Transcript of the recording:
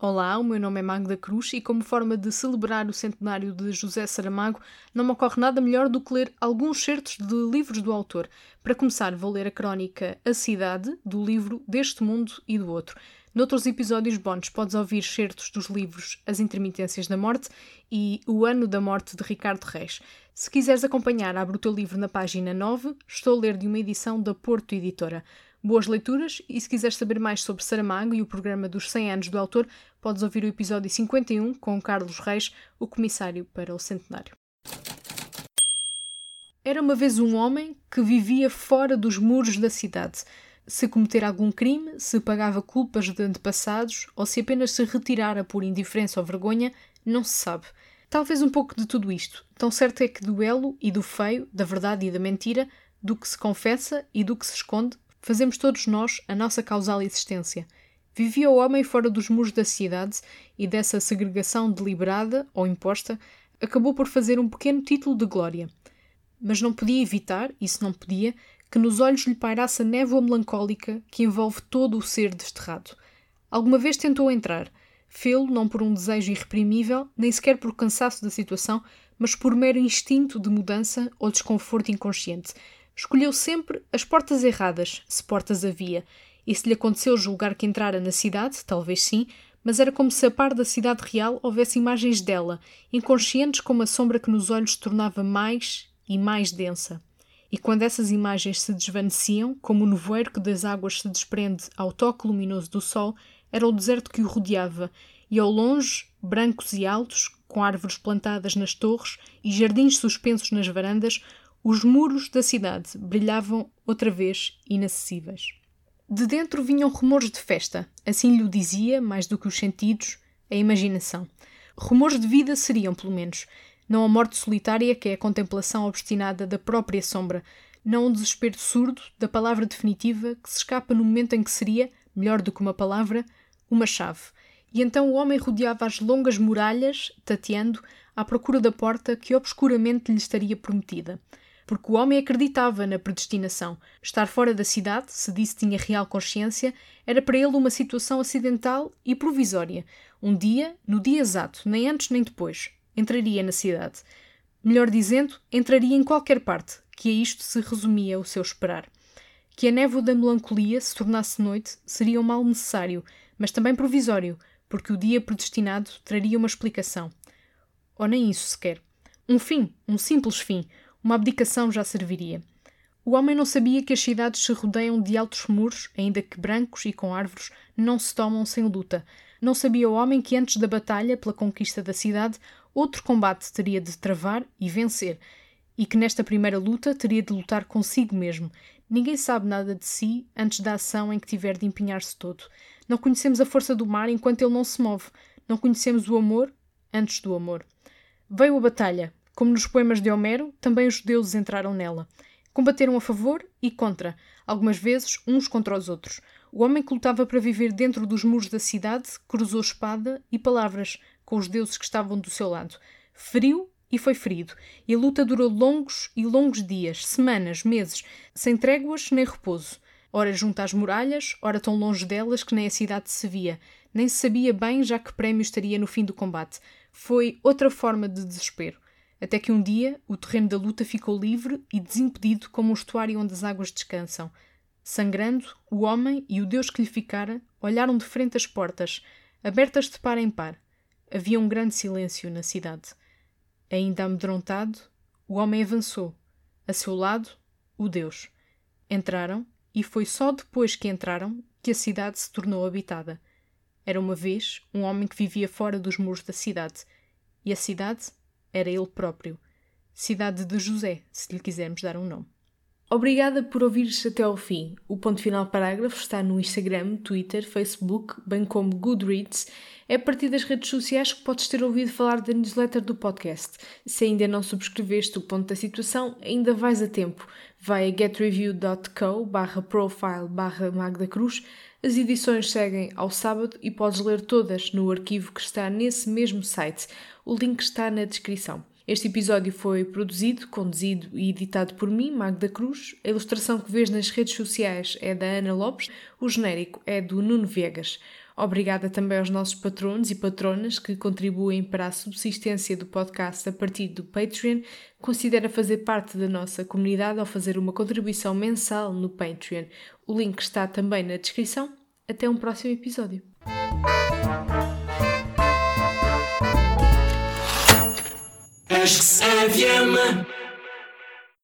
Olá, o meu nome é Magda Cruz e, como forma de celebrar o centenário de José Saramago, não me ocorre nada melhor do que ler alguns certos de livros do autor. Para começar, vou ler a crónica A Cidade, do livro Deste Mundo e do Outro. Noutros episódios bónus podes ouvir certos dos livros As Intermitências da Morte e O Ano da Morte de Ricardo Reis. Se quiseres acompanhar, abre o teu livro na página 9, estou a ler de uma edição da Porto Editora. Boas leituras e se quiseres saber mais sobre Saramago e o programa dos 100 anos do autor, podes ouvir o episódio 51 com Carlos Reis, o comissário para o centenário. Era uma vez um homem que vivia fora dos muros da cidade. Se cometer algum crime, se pagava culpas de antepassados ou se apenas se retirara por indiferença ou vergonha, não se sabe. Talvez um pouco de tudo isto. Tão certo é que do belo e do feio, da verdade e da mentira, do que se confessa e do que se esconde, fazemos todos nós a nossa causal existência. Vivia o homem fora dos muros da cidade e dessa segregação deliberada ou imposta acabou por fazer um pequeno título de glória. Mas não podia evitar, isso não podia, que nos olhos lhe pairasse a névoa melancólica que envolve todo o ser desterrado. Alguma vez tentou entrar, fê-lo não por um desejo irreprimível, nem sequer por cansaço da situação, mas por mero instinto de mudança ou desconforto inconsciente, Escolheu sempre as portas erradas, se portas havia, e se lhe aconteceu julgar que entrara na cidade, talvez sim, mas era como se a par da cidade real houvesse imagens dela, inconscientes como a sombra que nos olhos tornava mais e mais densa. E quando essas imagens se desvaneciam, como o nevoeiro que das águas se desprende ao toque luminoso do sol, era o deserto que o rodeava, e ao longe, brancos e altos, com árvores plantadas nas torres e jardins suspensos nas varandas, os muros da cidade brilhavam outra vez inacessíveis. De dentro vinham rumores de festa, assim lhe o dizia, mais do que os sentidos, a imaginação. Rumores de vida seriam, pelo menos. Não a morte solitária, que é a contemplação obstinada da própria sombra, não um desespero surdo da palavra definitiva que se escapa no momento em que seria, melhor do que uma palavra, uma chave. E então o homem rodeava as longas muralhas, tateando, à procura da porta que obscuramente lhe estaria prometida porque o homem acreditava na predestinação. Estar fora da cidade, se disse tinha real consciência, era para ele uma situação acidental e provisória. Um dia, no dia exato, nem antes nem depois, entraria na cidade. Melhor dizendo, entraria em qualquer parte, que a isto se resumia o seu esperar. Que a névoa da melancolia se tornasse noite seria um mal necessário, mas também provisório, porque o dia predestinado traria uma explicação. Ou nem isso sequer. Um fim, um simples fim, uma abdicação já serviria. O homem não sabia que as cidades se rodeiam de altos muros, ainda que brancos e com árvores, não se tomam sem luta. Não sabia o homem que antes da batalha pela conquista da cidade, outro combate teria de travar e vencer, e que nesta primeira luta teria de lutar consigo mesmo. Ninguém sabe nada de si antes da ação em que tiver de empenhar-se todo. Não conhecemos a força do mar enquanto ele não se move. Não conhecemos o amor antes do amor. Veio a batalha, como nos poemas de Homero, também os deuses entraram nela. Combateram a favor e contra, algumas vezes uns contra os outros. O homem que lutava para viver dentro dos muros da cidade cruzou espada e palavras com os deuses que estavam do seu lado. Feriu e foi ferido, e a luta durou longos e longos dias, semanas, meses, sem tréguas nem repouso. Ora junto às muralhas, ora tão longe delas que nem a cidade se via. Nem se sabia bem já que prémio estaria no fim do combate. Foi outra forma de desespero até que um dia o terreno da luta ficou livre e desimpedido como um estuário onde as águas descansam. Sangrando, o homem e o Deus que lhe ficara olharam de frente as portas, abertas de par em par. Havia um grande silêncio na cidade. Ainda amedrontado, o homem avançou. A seu lado, o Deus. Entraram, e foi só depois que entraram que a cidade se tornou habitada. Era uma vez um homem que vivia fora dos muros da cidade, e a cidade era ele próprio. Cidade de José, se lhe quisermos dar um nome. Obrigada por ouvires até ao fim. O ponto final parágrafo está no Instagram, Twitter, Facebook, bem como Goodreads. É a partir das redes sociais que podes ter ouvido falar da newsletter do podcast. Se ainda não subscreveste o ponto da situação, ainda vais a tempo. Vai a getreview.co barra profile barra Magda Cruz. As edições seguem ao sábado e podes ler todas no arquivo que está nesse mesmo site. O link está na descrição. Este episódio foi produzido, conduzido e editado por mim, Magda Cruz. A ilustração que vês nas redes sociais é da Ana Lopes. O genérico é do Nuno Viegas. Obrigada também aos nossos patronos e patronas que contribuem para a subsistência do podcast a partir do Patreon. Considera fazer parte da nossa comunidade ao fazer uma contribuição mensal no Patreon. O link está também na descrição. Até um próximo episódio. Acho que